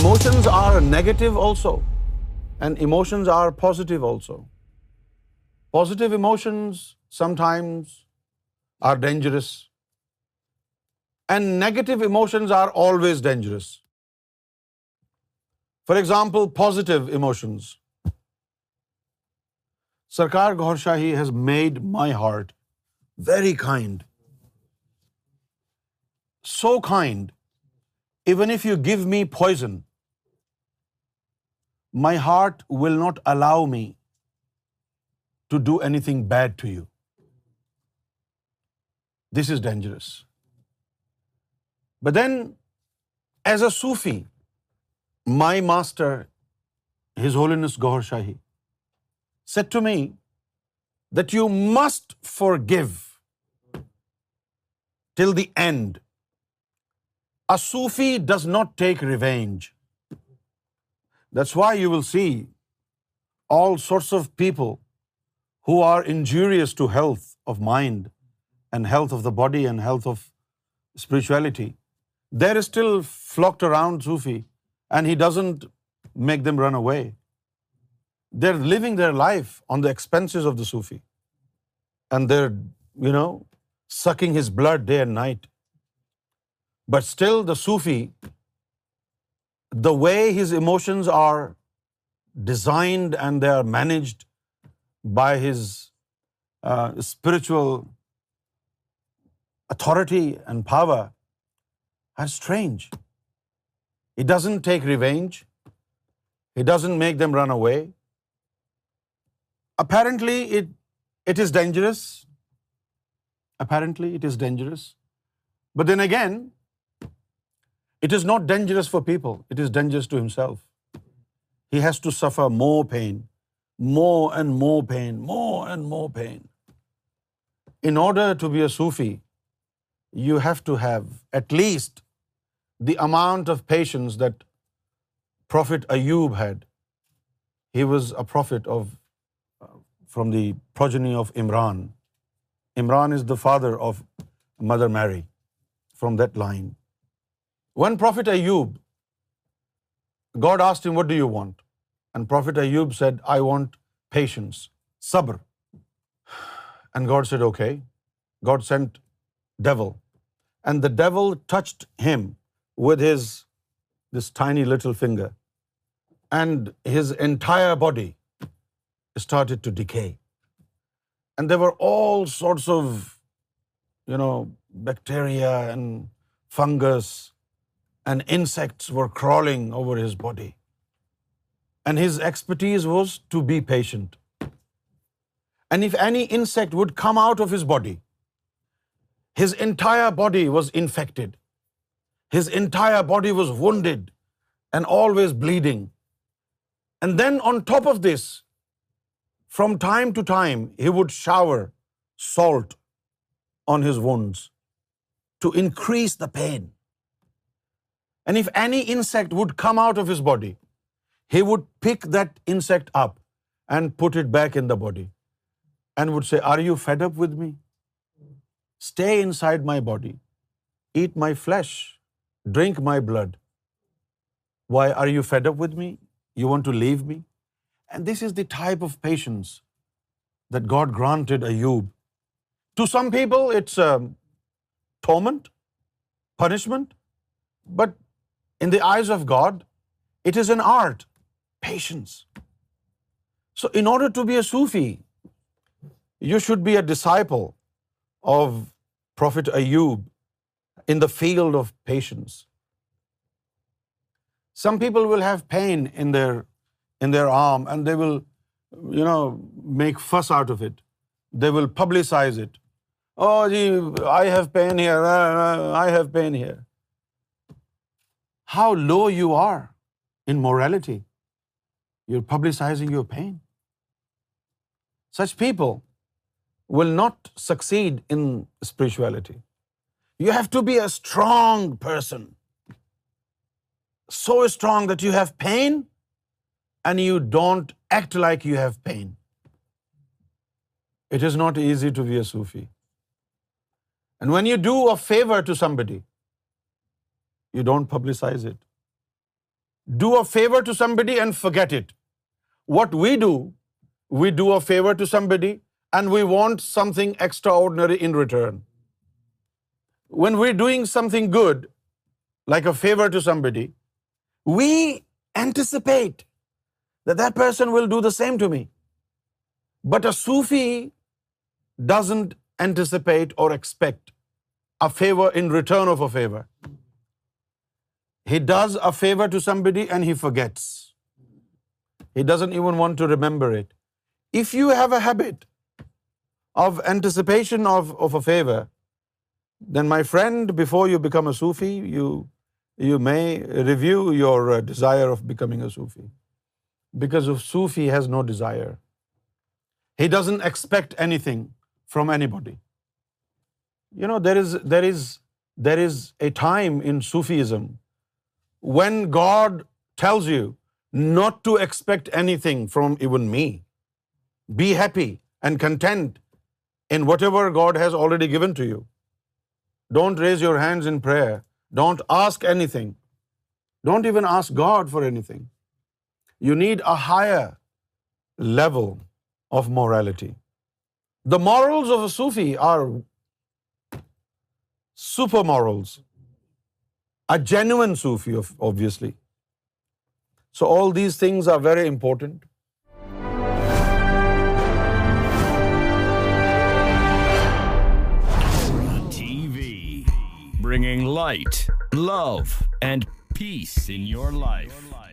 Emotions are negative also, and emotions are positive also. Positive emotions sometimes are dangerous, and negative emotions are always dangerous. For example, positive emotions. Sarkar Gaur Shahi has made my heart very kind. So kind, even if you give me poison, my heart will not allow me to do anything bad to you. This is dangerous. But then, as a Sufi, my master, His Holiness Gaur Shahi, said to me that you must forgive till the end. A Sufi does not take revenge. That's why you will see all sorts of people who are injurious to health of mind and health of the body and health of spirituality. There is still flocked around Sufi, and he doesn't make them run away. They're living their life on the expenses of the Sufi. And they're, sucking his blood day and night. But still the Sufi the way his emotions are designed and they are managed by his uh, spiritual authority and power are strange. He doesn't take revenge. He doesn't make them run away. Apparently it is dangerous. But then again, it is not dangerous for people, it is dangerous to himself. He has to suffer more pain, more and more pain, more and more pain. In order to be a Sufi, you have to have at least the amount of patience that Prophet Ayub had. He was a prophet uh, from the progeny of Imran. Imran is the father of Mother Mary, from that line. When Prophet Ayyub, God asked him, what do you want? And Prophet Ayyub said, I want patience, sabr. And God said, okay. God sent devil. And the devil touched him with this tiny little finger. And his entire body started to decay. And there were all sorts of, bacteria and fungus and insects were crawling over his body. And his expertise was to be patient. And if any insect would come out of his body, his entire body was infected. His entire body was wounded and always bleeding. And then on top of this, from time to time, he would shower salt on his wounds to increase the pain. And if any insect would come out of his body, he would pick that insect up and put it back in the body and would say, "Are you fed up with me? Stay inside my body. Eat my flesh. Drink my blood. Why are you fed up with me? You want to leave me?" And this is the type of patience that God granted Ayub. To some people, it's um, torment, punishment. But in the eyes of God, it is an art, patience. So in order to be a Sufi, you should be a disciple of Prophet Ayyub in the field of patience. Some people will have pain in their arm and they will, you know, make fuss out of it. They will publicize it. Oh, gee, I have pain here. I have pain here how low you are in morality. You're publicizing your pain. Such people will not succeed in spirituality. You have to be a strong person, so strong that you have pain and you don't act like you have pain. It is not easy to be a Sufi. And when you do a favor to somebody, you don't publicize it. Do a favor to somebody and forget it. What we do a favor to somebody and we want something extraordinary in return. When we're doing something good, like a favor to somebody, we anticipate that that person will do the same to me. But a Sufi doesn't anticipate or expect a favor in return of a favor. He does a favor to somebody and he forgets. He doesn't even want to remember it. If you have a habit of anticipation of a favor, then my friend, before you become a Sufi, you may review your uh, desire of becoming a Sufi. Because a Sufi has no desire. He doesn't expect anything from anybody. You know, there is a time in Sufism when God tells you not to expect anything from even me, be happy and content in whatever God has already given to you. Don't raise your hands in prayer. Don't ask anything. Don't even ask God for anything. You need a higher level of morality. The morals of a Sufi are super morals a genuine Sufi, obviously. So all these things are very important. TV, bringing light, love and peace in your life.